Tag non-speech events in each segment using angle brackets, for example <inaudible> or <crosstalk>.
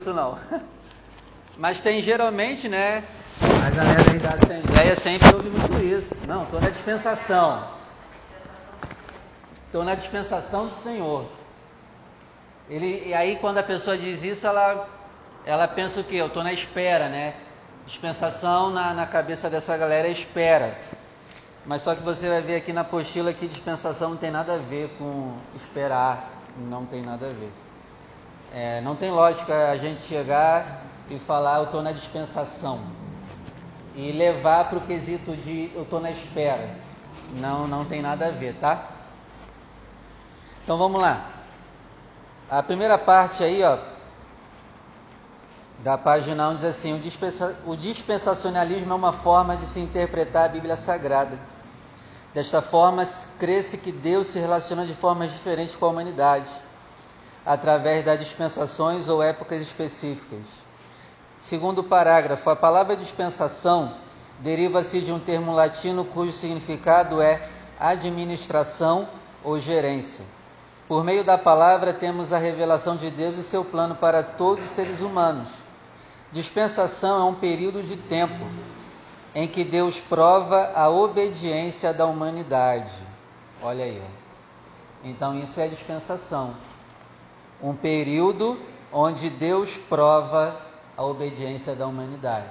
isso não. <laughs> Mas tem geralmente, né? A galera aí da Assembleia sempre ouve muito isso. Não, estou na dispensação. Estou na dispensação do Senhor. Ele, e aí quando a pessoa diz isso, ela, ela pensa o quê? Eu estou na espera, né? Dispensação na, na cabeça dessa galera é espera. Mas só que você vai ver aqui na apostila que dispensação não tem nada a ver com esperar. Não tem nada a ver. É, não tem lógica a gente chegar e falar eu estou na dispensação e levar para o quesito de eu estou na espera. Não, não tem nada a ver, tá? Então vamos lá. A primeira parte aí, ó, da página 1 diz assim: o, dispensa, o dispensacionalismo é uma forma de se interpretar a Bíblia Sagrada. Desta forma, crê-se que Deus se relaciona de formas diferentes com a humanidade através das dispensações ou épocas específicas. Segundo parágrafo, a palavra dispensação deriva-se de um termo latino cujo significado é administração ou gerência. Por meio da palavra temos a revelação de Deus e seu plano para todos os seres humanos. Dispensação é um período de tempo em que Deus prova a obediência da humanidade. Olha aí. Então isso é dispensação um período onde Deus prova a obediência da humanidade.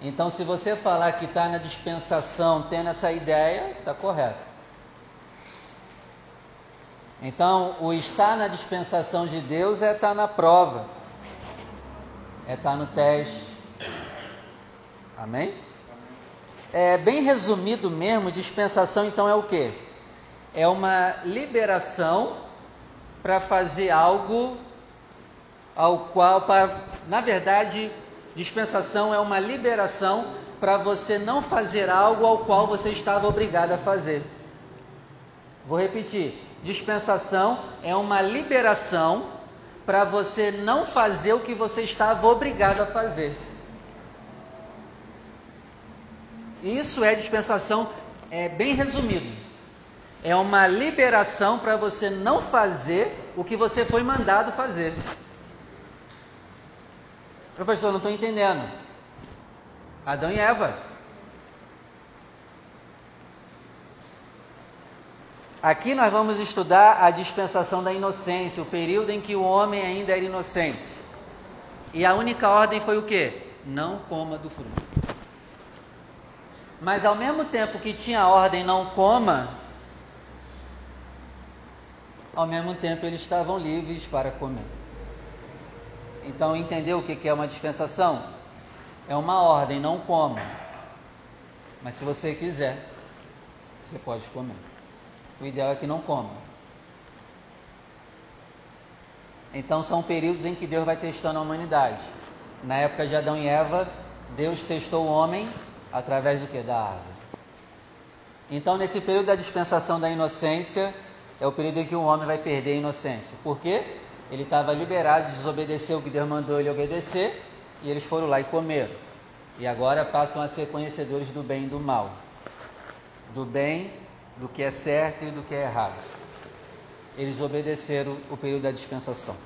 Então, se você falar que está na dispensação, tendo essa ideia, está correto. Então, o estar na dispensação de Deus é estar na prova, é estar no teste. Amém? É bem resumido mesmo, dispensação então é o que? É uma liberação para fazer algo ao qual, para, na verdade, dispensação é uma liberação para você não fazer algo ao qual você estava obrigado a fazer. Vou repetir: dispensação é uma liberação para você não fazer o que você estava obrigado a fazer. Isso é dispensação, é bem resumido é uma liberação para você não fazer o que você foi mandado fazer. Professor, não estou entendendo. Adão e Eva. Aqui nós vamos estudar a dispensação da inocência, o período em que o homem ainda era inocente. E a única ordem foi o que? Não coma do fruto. Mas ao mesmo tempo que tinha a ordem não coma, ao mesmo tempo eles estavam livres para comer. Então, entendeu o que é uma dispensação? É uma ordem, não coma. Mas se você quiser, você pode comer. O ideal é que não coma. Então, são períodos em que Deus vai testando a humanidade. Na época de Adão e Eva, Deus testou o homem através do que? Da árvore. Então, nesse período da dispensação da inocência, é o período em que um homem vai perder a inocência. Por quê? Ele estava liberado, desobedeceu o que Deus mandou ele obedecer, e eles foram lá e comeram. E agora passam a ser conhecedores do bem e do mal. Do bem, do que é certo e do que é errado. Eles obedeceram o período da dispensação.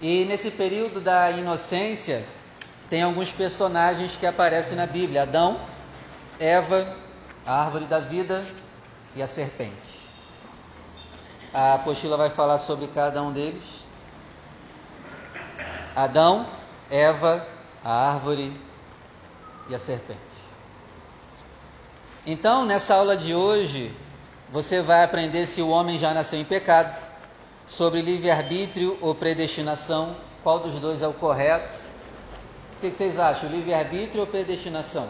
E nesse período da inocência, tem alguns personagens que aparecem na Bíblia: Adão, Eva, a árvore da vida e a serpente. A apostila vai falar sobre cada um deles. Adão, Eva, a árvore e a serpente. Então, nessa aula de hoje, você vai aprender se o homem já nasceu em pecado, sobre livre-arbítrio ou predestinação, qual dos dois é o correto. O que vocês acham, livre-arbítrio ou predestinação?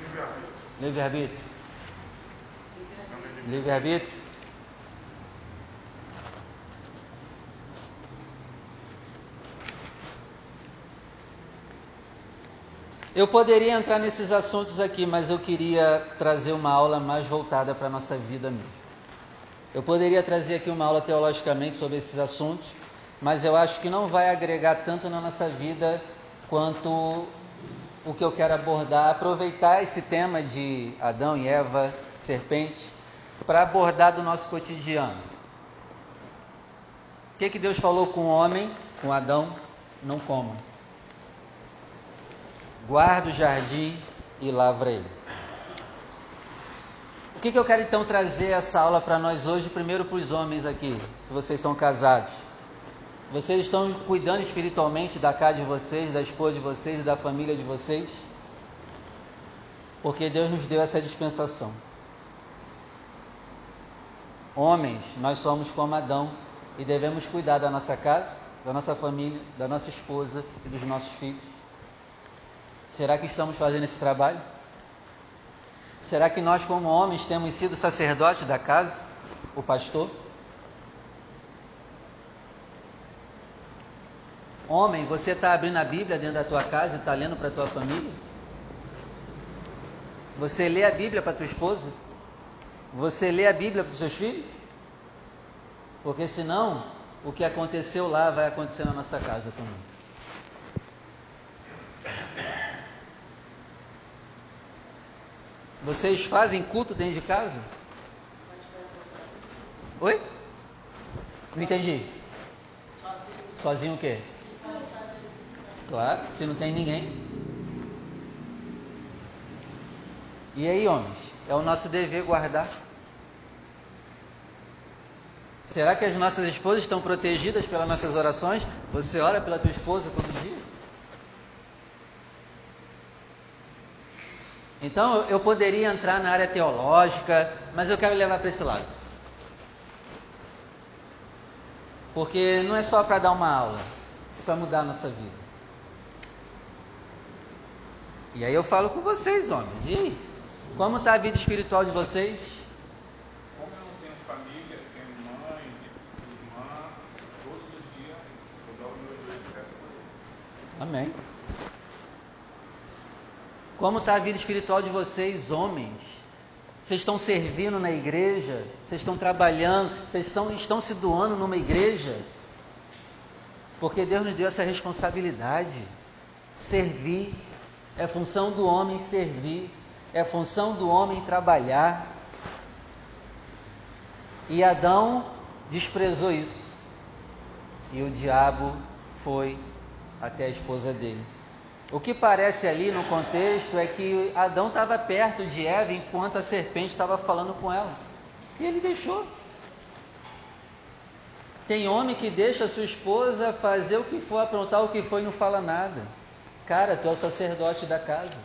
Livre-arbítrio. Livre-arbítrio? Livre-arbítrio. Eu poderia entrar nesses assuntos aqui, mas eu queria trazer uma aula mais voltada para a nossa vida mesmo. Eu poderia trazer aqui uma aula teologicamente sobre esses assuntos, mas eu acho que não vai agregar tanto na nossa vida quanto o que eu quero abordar, aproveitar esse tema de Adão e Eva, serpente, para abordar do nosso cotidiano. O que, que Deus falou com o homem, com Adão? não coma. Guarda o jardim e lavra ele. O que, que eu quero então trazer essa aula para nós hoje? Primeiro para os homens aqui, se vocês são casados. Vocês estão cuidando espiritualmente da casa de vocês, da esposa de vocês e da família de vocês? Porque Deus nos deu essa dispensação. Homens, nós somos como Adão e devemos cuidar da nossa casa, da nossa família, da nossa esposa e dos nossos filhos. Será que estamos fazendo esse trabalho? Será que nós, como homens, temos sido sacerdotes da casa, o pastor? Homem, você está abrindo a Bíblia dentro da tua casa e está lendo para a tua família? Você lê a Bíblia para tua esposa? Você lê a Bíblia para os seus filhos? Porque senão, o que aconteceu lá vai acontecer na nossa casa também. Vocês fazem culto dentro de casa? Oi? Não entendi. Sozinho o quê? Claro, se não tem ninguém. E aí, homens? É o nosso dever guardar. Será que as nossas esposas estão protegidas pelas nossas orações? Você ora pela tua esposa todo dia? Então eu poderia entrar na área teológica, mas eu quero levar para esse lado. Porque não é só para dar uma aula, é para mudar a nossa vida. E aí eu falo com vocês, homens. E aí? Como está a vida espiritual de vocês? Amém. Como está a vida espiritual de vocês, homens? Vocês estão servindo na igreja? Vocês estão trabalhando? Vocês são, estão se doando numa igreja? Porque Deus nos deu essa responsabilidade. Servir. É função do homem servir. É função do homem trabalhar. E Adão desprezou isso. E o diabo foi até a esposa dele. O que parece ali no contexto é que Adão estava perto de Eva enquanto a serpente estava falando com ela. E ele deixou. Tem homem que deixa sua esposa fazer o que for, aprontar o que for e não fala nada. Cara, tu é o sacerdote da casa.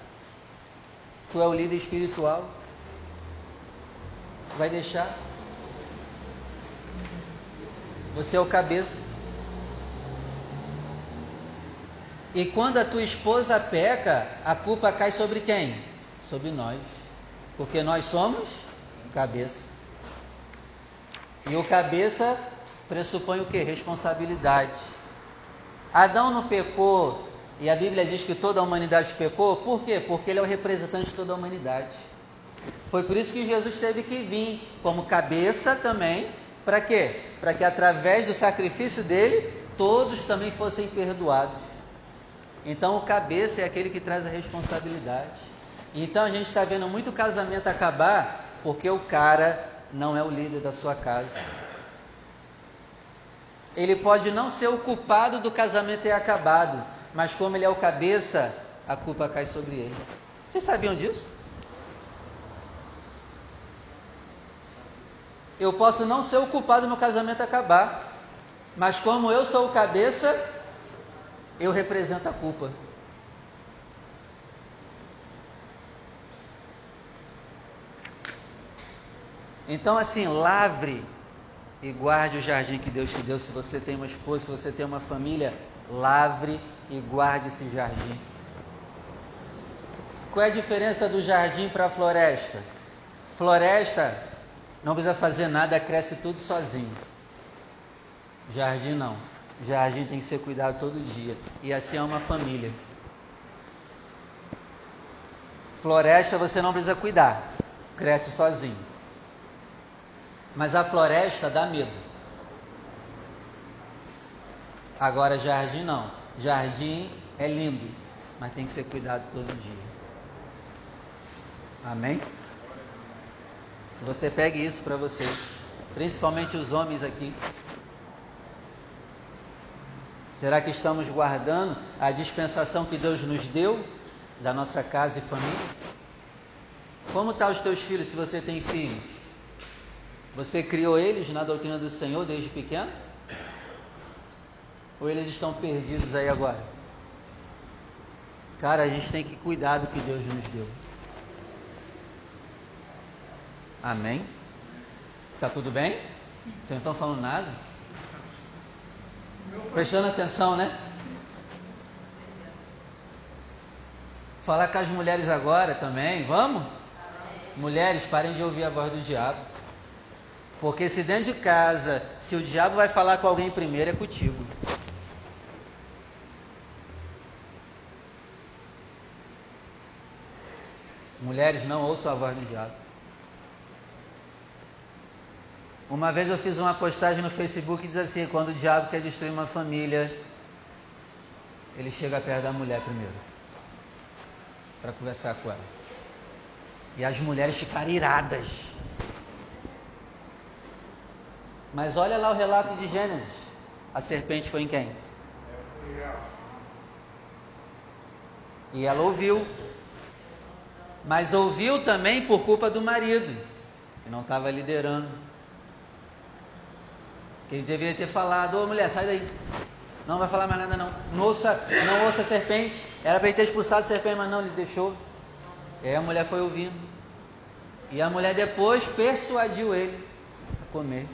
Tu é o líder espiritual. Vai deixar. Você é o cabeça. E quando a tua esposa peca, a culpa cai sobre quem? Sobre nós. Porque nós somos cabeça. E o cabeça pressupõe o que? Responsabilidade. Adão não pecou, e a Bíblia diz que toda a humanidade pecou, por quê? Porque ele é o representante de toda a humanidade. Foi por isso que Jesus teve que vir como cabeça também, para quê? Para que através do sacrifício dele, todos também fossem perdoados. Então o cabeça é aquele que traz a responsabilidade. Então a gente está vendo muito casamento acabar porque o cara não é o líder da sua casa. Ele pode não ser o culpado do casamento ter acabado, mas como ele é o cabeça, a culpa cai sobre ele. Vocês sabiam disso? Eu posso não ser o culpado do meu casamento acabar, mas como eu sou o cabeça, eu represento a culpa. Então, assim, lavre e guarde o jardim que Deus te deu. Se você tem uma esposa, se você tem uma família, lavre e guarde esse jardim. Qual é a diferença do jardim para a floresta? Floresta não precisa fazer nada, cresce tudo sozinho. Jardim não. Jardim tem que ser cuidado todo dia. E assim é uma família. Floresta você não precisa cuidar, cresce sozinho. Mas a floresta dá medo. Agora jardim não. Jardim é lindo, mas tem que ser cuidado todo dia. Amém? Você pegue isso para vocês, principalmente os homens aqui. Será que estamos guardando a dispensação que Deus nos deu da nossa casa e família? Como estão tá os teus filhos se você tem filhos? Você criou eles na doutrina do Senhor desde pequeno? Ou eles estão perdidos aí agora? Cara, a gente tem que cuidar do que Deus nos deu. Amém? Tá tudo bem? Vocês não estão falando nada? Prestando atenção, né? Falar com as mulheres agora também, vamos? Mulheres, parem de ouvir a voz do diabo. Porque se dentro de casa, se o diabo vai falar com alguém primeiro, é contigo. Mulheres, não ouçam a voz do diabo. Uma vez eu fiz uma postagem no Facebook que diz assim: quando o diabo quer destruir uma família, ele chega perto da mulher primeiro para conversar com ela. E as mulheres ficaram iradas. Mas olha lá o relato de Gênesis. A serpente foi em quem? E ela ouviu. Mas ouviu também por culpa do marido, que não estava liderando. Que ele deveria ter falado, ô mulher, sai daí. Não vai falar mais nada não. Ouça, não ouça a serpente. Era para ele ter expulsado a serpente, mas não, ele deixou. E aí a mulher foi ouvindo. E a mulher depois persuadiu ele a comer.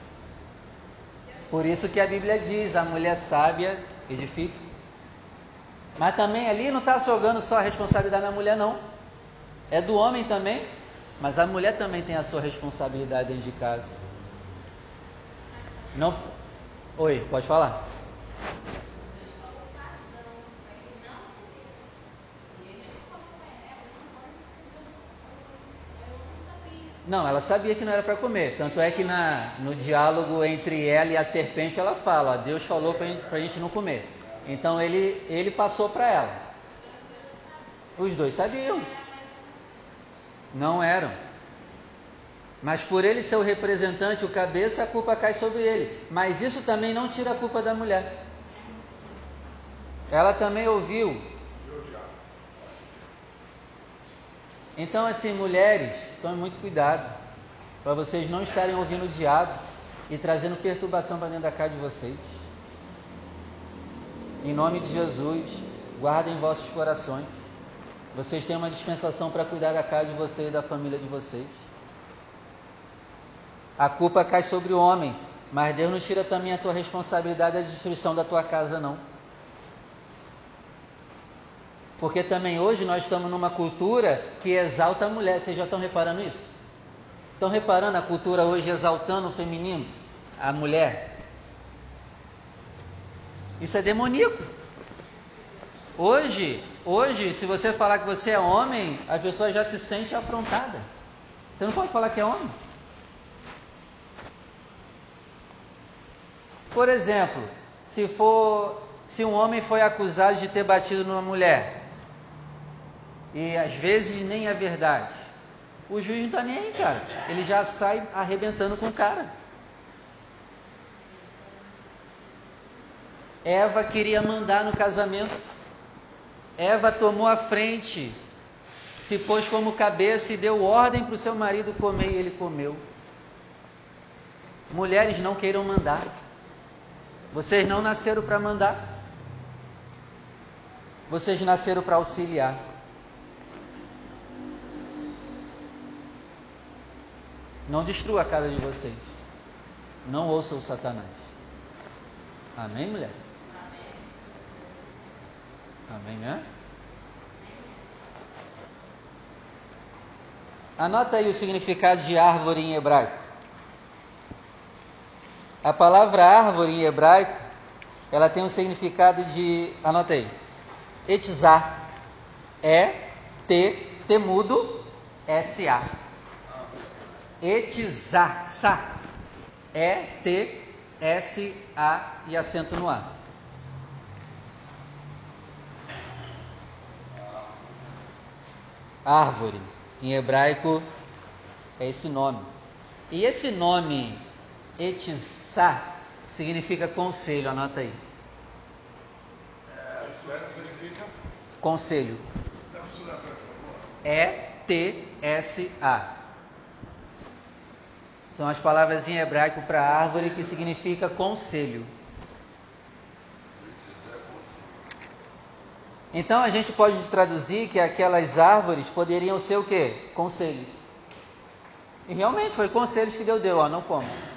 Por isso que a Bíblia diz, a mulher sábia edifica. Mas também ali não está jogando só a responsabilidade na mulher, não. É do homem também, mas a mulher também tem a sua responsabilidade dentro de casa. Não. Oi, pode falar. Não, ela sabia que não era para comer. Tanto é que na, no diálogo entre ela e a serpente ela fala: Deus falou para a gente não comer. Então ele, ele passou para ela. Os dois sabiam. Não eram. Mas por ele ser o representante, o cabeça, a culpa cai sobre ele. Mas isso também não tira a culpa da mulher. Ela também ouviu. Então, assim, mulheres, tome muito cuidado para vocês não estarem ouvindo o diabo e trazendo perturbação para dentro da casa de vocês. Em nome de Jesus, guardem vossos corações. Vocês têm uma dispensação para cuidar da casa de vocês e da família de vocês. A culpa cai sobre o homem, mas Deus não tira também a tua responsabilidade da destruição da tua casa, não. Porque também hoje nós estamos numa cultura que exalta a mulher. Vocês já estão reparando isso? Estão reparando a cultura hoje exaltando o feminino, a mulher? Isso é demoníaco. Hoje, hoje, se você falar que você é homem, a pessoa já se sente afrontada. Você não pode falar que é homem. Por exemplo, se for se um homem foi acusado de ter batido numa mulher, e às vezes nem é verdade, o juiz não está nem aí, cara. Ele já sai arrebentando com o cara. Eva queria mandar no casamento. Eva tomou a frente, se pôs como cabeça e deu ordem para o seu marido comer e ele comeu. Mulheres não queiram mandar. Vocês não nasceram para mandar. Vocês nasceram para auxiliar. Não destrua a casa de vocês. Não ouça o Satanás. Amém, mulher? Amém, né? Anota aí o significado de árvore em hebraico. A palavra árvore em hebraico, ela tem um significado de, anota aí, etizá, é T, temudo, S-A. Etizá, sa, é T, S-A e acento no A. Árvore, em hebraico, é esse nome. E esse nome, etizá, Sá significa conselho, anota aí. Conselho. E-T-S-A. São as palavras em hebraico para árvore que significa conselho. Então a gente pode traduzir que aquelas árvores poderiam ser o quê? Conselhos. E realmente foi conselhos que Deus deu, ó, não coma.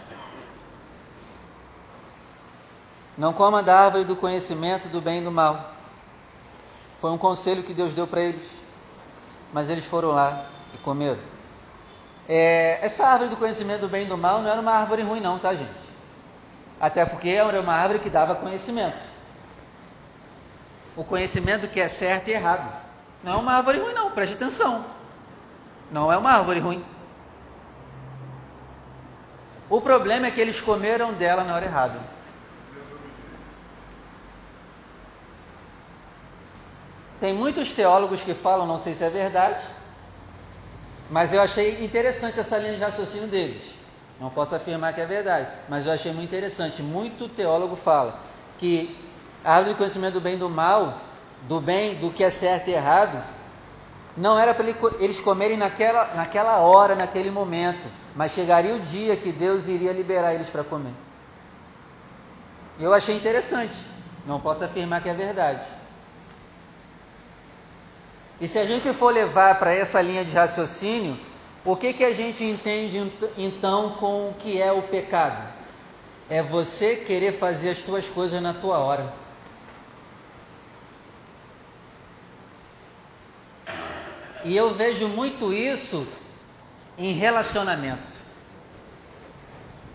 Não coma da árvore do conhecimento do bem e do mal. Foi um conselho que Deus deu para eles. Mas eles foram lá e comeram. É, essa árvore do conhecimento do bem e do mal não era uma árvore ruim, não, tá, gente? Até porque era uma árvore que dava conhecimento o conhecimento que é certo e errado. Não é uma árvore ruim, não, preste atenção. Não é uma árvore ruim. O problema é que eles comeram dela na hora errada. Tem muitos teólogos que falam, não sei se é verdade, mas eu achei interessante essa linha de raciocínio deles. Não posso afirmar que é verdade, mas eu achei muito interessante. Muito teólogo fala que a árvore do conhecimento do bem e do mal, do bem, do que é certo e errado, não era para eles comerem naquela, naquela hora, naquele momento, mas chegaria o dia que Deus iria liberar eles para comer. Eu achei interessante, não posso afirmar que é verdade. E se a gente for levar para essa linha de raciocínio, o que, que a gente entende então com o que é o pecado? É você querer fazer as tuas coisas na tua hora. E eu vejo muito isso em relacionamento.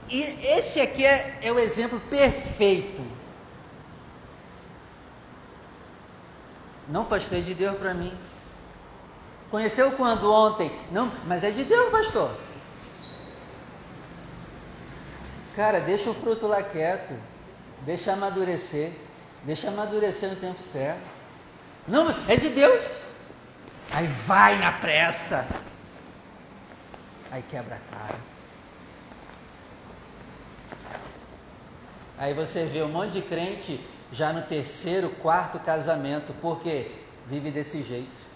E esse aqui é, é o exemplo perfeito. Não, pastor, é de Deus para mim. Conheceu quando ontem? Não, mas é de Deus, pastor. Cara, deixa o fruto lá quieto. Deixa amadurecer. Deixa amadurecer no tempo certo. Não, é de Deus. Aí vai na pressa. Aí quebra a cara. Aí você vê um monte de crente já no terceiro, quarto casamento, porque vive desse jeito.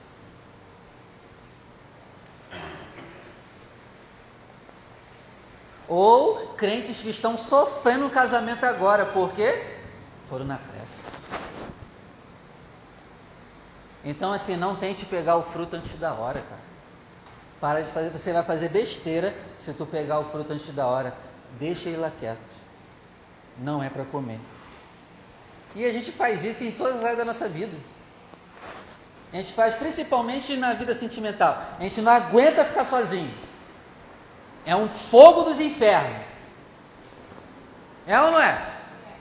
Ou crentes que estão sofrendo no casamento agora, porque foram na pressa. Então, assim, não tente pegar o fruto antes da hora, cara. Para de fazer, você vai fazer besteira se tu pegar o fruto antes da hora. Deixa ele lá quieto. Não é para comer. E a gente faz isso em todas as áreas da nossa vida. A gente faz principalmente na vida sentimental. A gente não aguenta ficar sozinho. É um fogo dos infernos. É ou não é?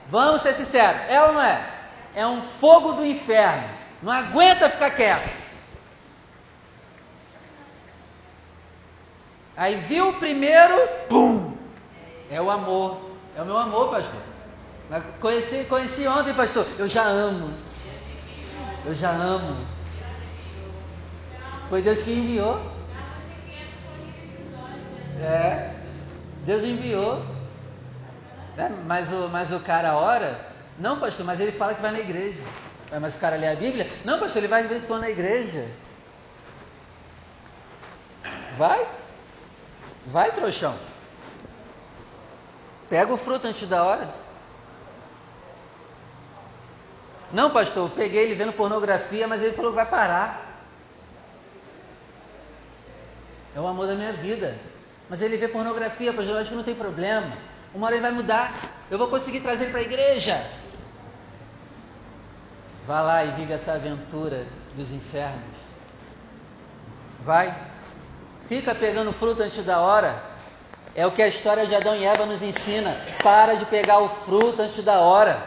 Vamos ser sinceros. É ou não é? É um fogo do inferno. Não aguenta ficar quieto. Aí viu o primeiro, pum! É o amor. É o meu amor, pastor. Conheci, conheci ontem, pastor. Eu já amo. Eu já amo. Foi Deus que enviou. É. Deus enviou. É, mas, o, mas o cara ora. Não, pastor, mas ele fala que vai na igreja. Ah, mas o cara lê a Bíblia? Não, pastor, ele vai de vez em quando na igreja. Vai. Vai, trouxão. Pega o fruto antes da hora. Não, pastor, eu peguei ele vendo pornografia, mas ele falou que vai parar. É o amor da minha vida. Mas ele vê pornografia, acho que não tem problema. Uma hora ele vai mudar. Eu vou conseguir trazer ele para a igreja. Vá lá e vive essa aventura dos infernos. Vai. Fica pegando fruto antes da hora. É o que a história de Adão e Eva nos ensina. Para de pegar o fruto antes da hora.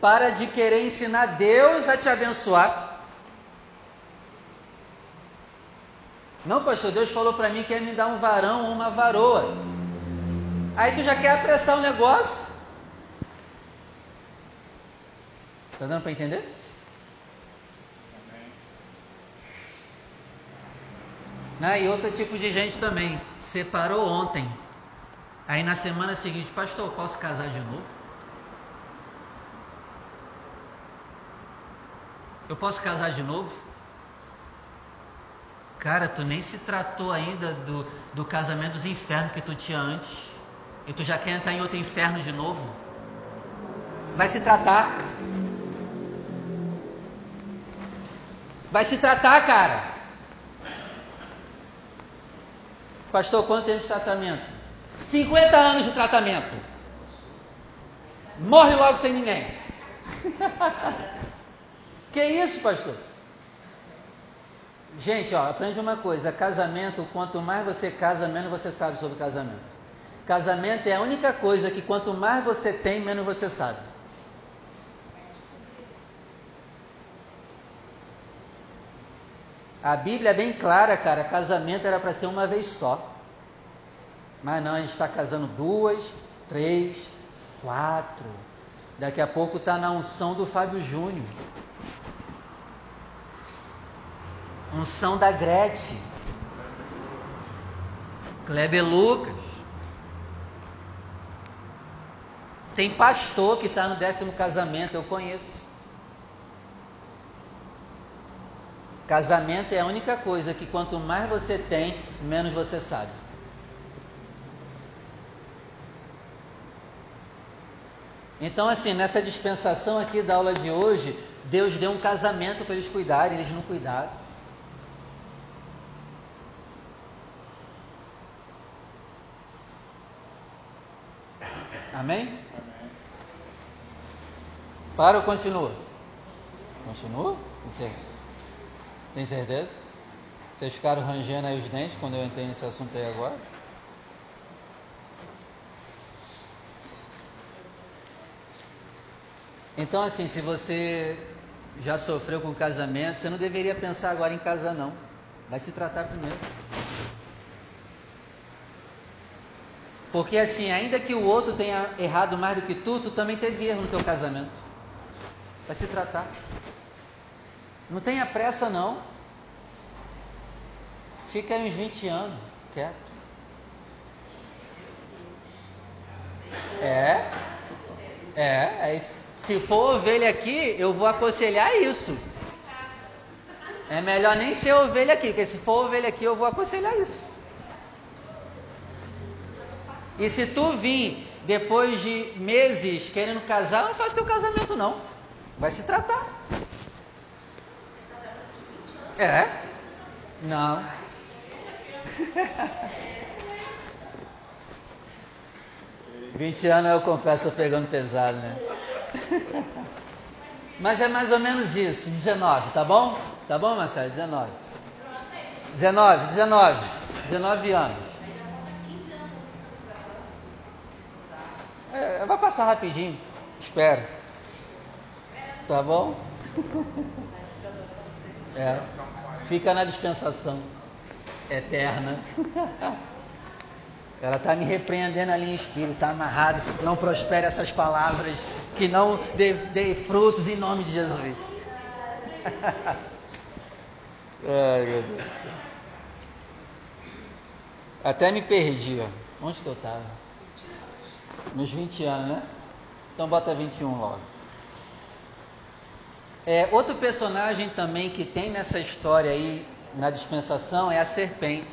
Para de querer ensinar Deus a te abençoar. Não, pastor, Deus falou para mim que ia me dar um varão ou uma varoa. Aí tu já quer apressar o negócio. Está dando para entender? Ah, e outro tipo de gente também. Separou ontem. Aí na semana seguinte, pastor, posso casar de novo? Eu posso casar de novo? Cara, tu nem se tratou ainda do, do casamento dos infernos que tu tinha antes. E tu já quer entrar em outro inferno de novo? Vai se tratar. Vai se tratar, cara. Pastor, quanto tempo de tratamento? 50 anos de tratamento. Morre logo sem ninguém. <laughs> que isso, pastor? Gente, ó, aprende uma coisa: casamento, quanto mais você casa, menos você sabe sobre casamento. Casamento é a única coisa que quanto mais você tem, menos você sabe. A Bíblia é bem clara, cara. Casamento era para ser uma vez só. Mas não, a gente está casando duas, três, quatro. Daqui a pouco está na unção do Fábio Júnior. Unção da Gretchen. Kleber Lucas. Tem pastor que está no décimo casamento, eu conheço. Casamento é a única coisa que quanto mais você tem, menos você sabe. Então, assim, nessa dispensação aqui da aula de hoje, Deus deu um casamento para eles cuidarem, eles não cuidaram. Amém? Para ou continua? Continua? Tem certeza? Vocês ficaram rangendo aí os dentes quando eu entrei nesse assunto aí agora? Então, assim, se você já sofreu com casamento, você não deveria pensar agora em casar, não. Vai se tratar primeiro. Porque, assim, ainda que o outro tenha errado mais do que tu, tu também teve erro no teu casamento. Vai se tratar. Não tenha pressa, não. Fica aí uns 20 anos, quieto. É, é, é isso. Se for ovelha aqui, eu vou aconselhar isso. É melhor nem ser ovelha aqui, porque se for ovelha aqui, eu vou aconselhar isso. E se tu vir depois de meses querendo casar, não faz teu casamento não. Vai se tratar. É? Não. <laughs> Vinte anos eu confesso pegando pesado, né? <laughs> Mas é mais ou menos isso, 19, tá bom? Tá bom, Marcelo? 19. 19, 19. 19 anos. É, vai passar rapidinho, espero. Tá bom? É. Fica na dispensação eterna. Ela está me repreendendo ali em espírito, está amarrado. Não prospere essas palavras, que não dê, dê frutos em nome de Jesus. <laughs> Ai, meu Deus. Até me perdi, ó. Onde que eu estava? Nos 20 anos, né? Então bota 21 logo. É, outro personagem também que tem nessa história aí, na dispensação, é a serpente.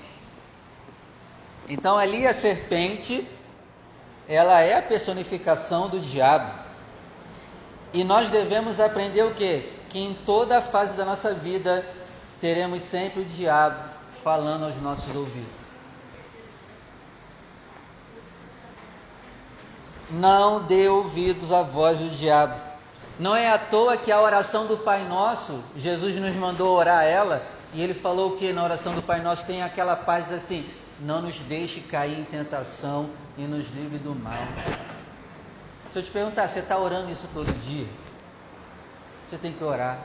Então ali a serpente, ela é a personificação do diabo. E nós devemos aprender o quê? Que em toda a fase da nossa vida teremos sempre o diabo falando aos nossos ouvidos. Não dê ouvidos à voz do diabo. Não é à toa que a oração do Pai Nosso, Jesus nos mandou orar ela, e ele falou que na oração do Pai Nosso tem aquela paz assim: não nos deixe cair em tentação e nos livre do mal. Se eu te perguntar, você está orando isso todo dia? Você tem que orar.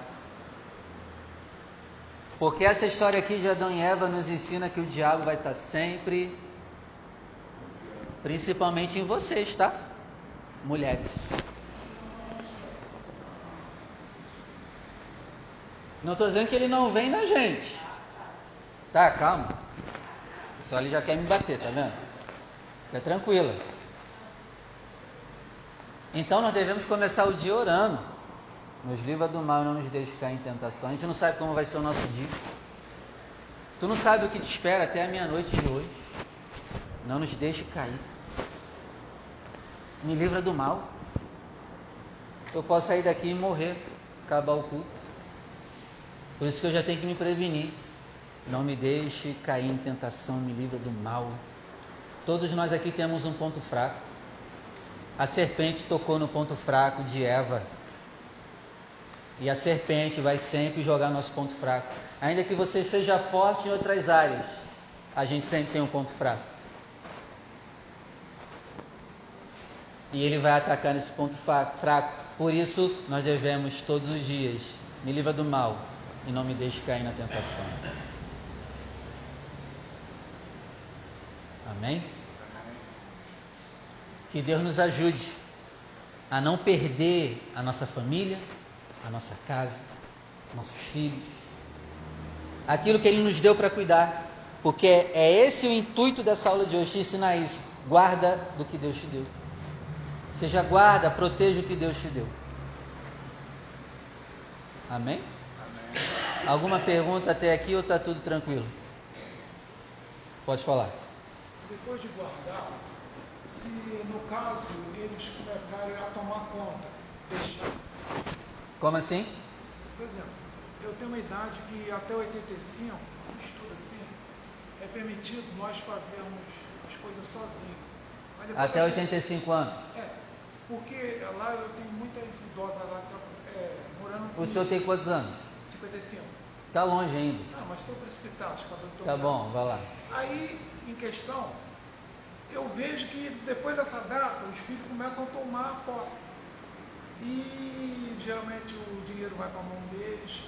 Porque essa história aqui de Adão e Eva nos ensina que o diabo vai estar sempre, principalmente em vocês, tá? Mulheres. Não estou dizendo que ele não vem na gente. Tá, calma. Só ele já quer me bater, tá vendo? Fica tranquila. Então nós devemos começar o dia orando. Nos livra do mal e não nos deixe cair em tentação. A gente não sabe como vai ser o nosso dia. Tu não sabe o que te espera até a meia-noite de hoje. Não nos deixe cair. Me livra do mal. Eu posso sair daqui e morrer, acabar o culto. Por isso que eu já tenho que me prevenir. Não me deixe cair em tentação, me livra do mal. Todos nós aqui temos um ponto fraco. A serpente tocou no ponto fraco de Eva. E a serpente vai sempre jogar nosso ponto fraco. Ainda que você seja forte em outras áreas, a gente sempre tem um ponto fraco. E ele vai atacar nesse ponto fraco. Por isso, nós devemos todos os dias, me livra do mal e não me deixe cair na tentação. Amém? Que Deus nos ajude a não perder a nossa família, a nossa casa, nossos filhos, aquilo que Ele nos deu para cuidar, porque é esse o intuito dessa aula de hoje, ensinar isso. Guarda do que Deus te deu. Seja guarda, proteja o que Deus te deu. Amém? Amém. Alguma pergunta até aqui ou está tudo tranquilo? Pode falar. Depois de guardar, se no caso eles começarem a tomar conta, deixar. Como assim? Por exemplo, eu tenho uma idade que até 85, estudo assim, é permitido nós fazermos as coisas sozinhos. Até 85 anos? É, porque lá eu tenho muitas idosas lá é, morando O senhor tem quantos anos? 55. Está longe ainda. Não, mas estou precipitado. Tá bom, vai lá. Aí, em questão, eu vejo que depois dessa data os filhos começam a tomar posse. E geralmente o dinheiro vai para a mão deles.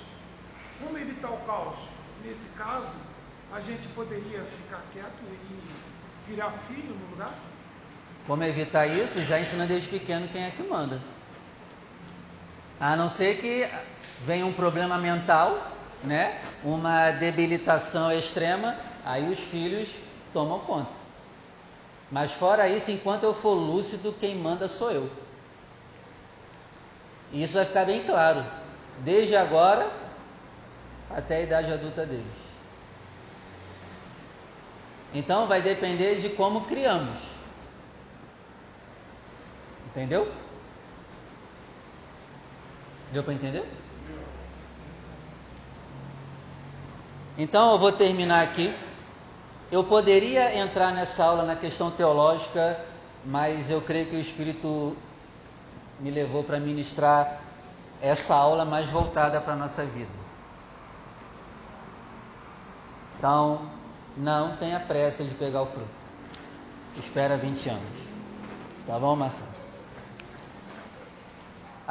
Como evitar o caos? Nesse caso, a gente poderia ficar quieto e virar filho no lugar? Como evitar isso? Já ensina desde pequeno quem é que manda. A não ser que venha um problema mental, né? Uma debilitação extrema, aí os filhos tomam conta. Mas fora isso, enquanto eu for lúcido, quem manda sou eu. E isso vai ficar bem claro, desde agora até a idade adulta deles. Então vai depender de como criamos. Entendeu? Deu para entender? Então eu vou terminar aqui. Eu poderia entrar nessa aula na questão teológica, mas eu creio que o Espírito me levou para ministrar essa aula mais voltada para a nossa vida. Então, não tenha pressa de pegar o fruto. Espera 20 anos. Tá bom, Marcelo?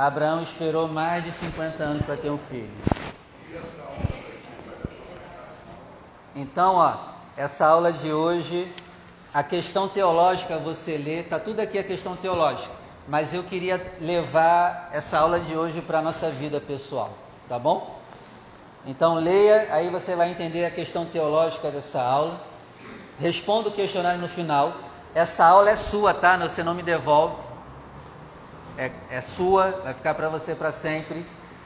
Abraão esperou mais de 50 anos para ter um filho. Então, ó, essa aula de hoje, a questão teológica você lê, tá tudo aqui a questão teológica, mas eu queria levar essa aula de hoje para a nossa vida pessoal, tá bom? Então leia, aí você vai entender a questão teológica dessa aula. Responda o questionário no final. Essa aula é sua, tá? Você não me devolve. É, é sua, vai ficar para você para sempre.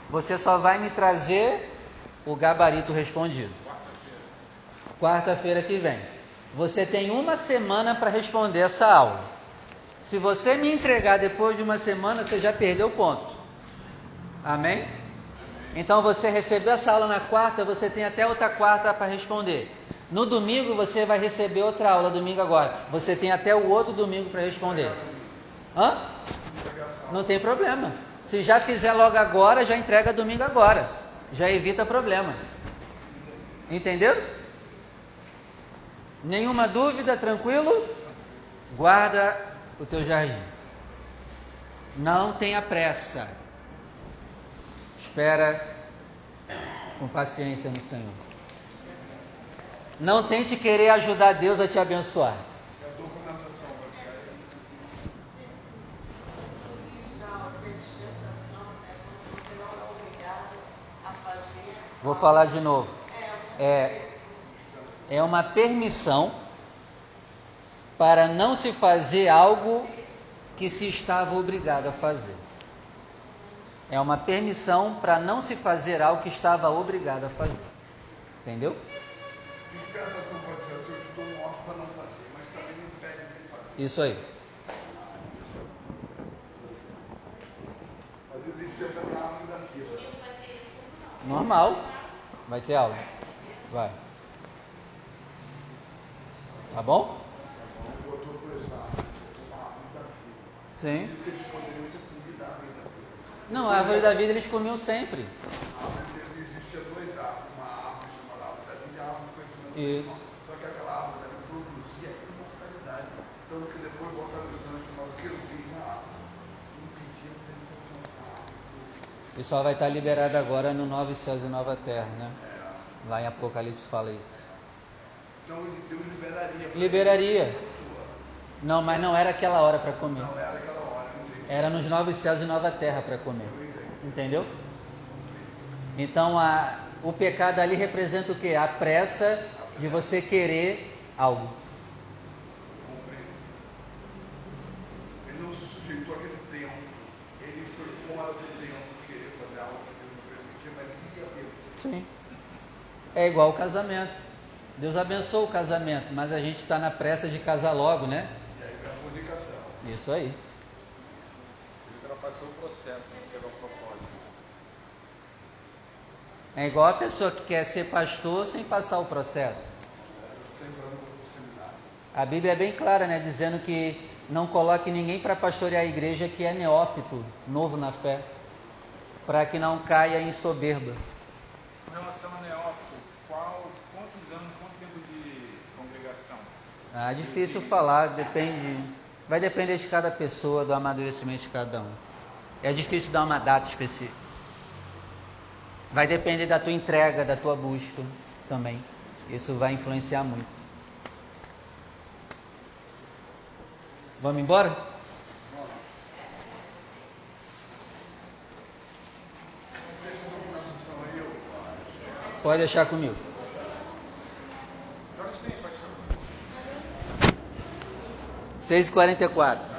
Você só vai me trazer o gabarito respondido quarta-feira que vem. Você tem uma semana para responder essa aula. Se você me entregar depois de uma semana, você já perdeu o ponto. Amém? Então você recebeu essa aula na quarta, você tem até outra quarta para responder. No domingo você vai receber outra aula, domingo agora. Você tem até o outro domingo para responder. Hã? Não tem problema. Se já fizer logo agora, já entrega domingo agora. Já evita problema. Entendeu? Nenhuma dúvida, tranquilo? Guarda o teu jardim. Não tenha pressa. Espera com paciência no Senhor. Não tente querer ajudar Deus a te abençoar. Vou falar de novo. É, é uma permissão para não se fazer algo que se estava obrigado a fazer. É uma permissão para não se fazer algo que estava obrigado a fazer. Entendeu? Isso aí. Vida. Normal. Vai ter aula. Vai. Tá bom? Botou dois árvores, botou uma árvore da vida. Sim. Isso. Não, a árvore da vida eles comiam sempre. A árvore da vida existia dois árvores, uma árvore chamada árvore da vida e a árvore do conhecimento do Isso. mal. Só que aquela árvore da vida produzia imortalidade. Tanto que depois botaram os anjos chamados querubins na árvore. Impedindo dele de alcançar a árvore do vida. E só vai estar liberado agora no Novos Céus e Nova Terra, né? Lá em Apocalipse fala isso. Então Deus liberaria. Liberaria. Não, mas não era aquela hora para comer. Não era aquela hora. Era nos Novos Céus e Nova Terra para comer. Entendeu? Então a, o pecado ali representa o que? A pressa de você querer algo. Ele não se sujeitou àquele tempo. Ele foi fora do tempo, querer fazer algo que Deus não permitia, mas ia ver. Sim. É igual o casamento. Deus abençoou o casamento, mas a gente está na pressa de casar logo, né? E aí vem a fornicação. Isso aí. Ele ultrapassou o processo, não chegou ao propósito. É igual a pessoa que quer ser pastor sem passar o processo. A Bíblia é bem clara, né? Dizendo que não coloque ninguém para pastorear a igreja que é neófito, novo na fé, para que não caia em soberba. Relação a neófito, qual, quantos anos, quanto tempo de congregação? Ah, difícil falar, depende. Vai depender de cada pessoa, do amadurecimento de cada um. É difícil dar uma data específica. Vai depender da tua entrega, da tua busca também. Isso vai influenciar muito. Vamos embora? Pode deixar comigo. Que horas tem, pastor? 6h44.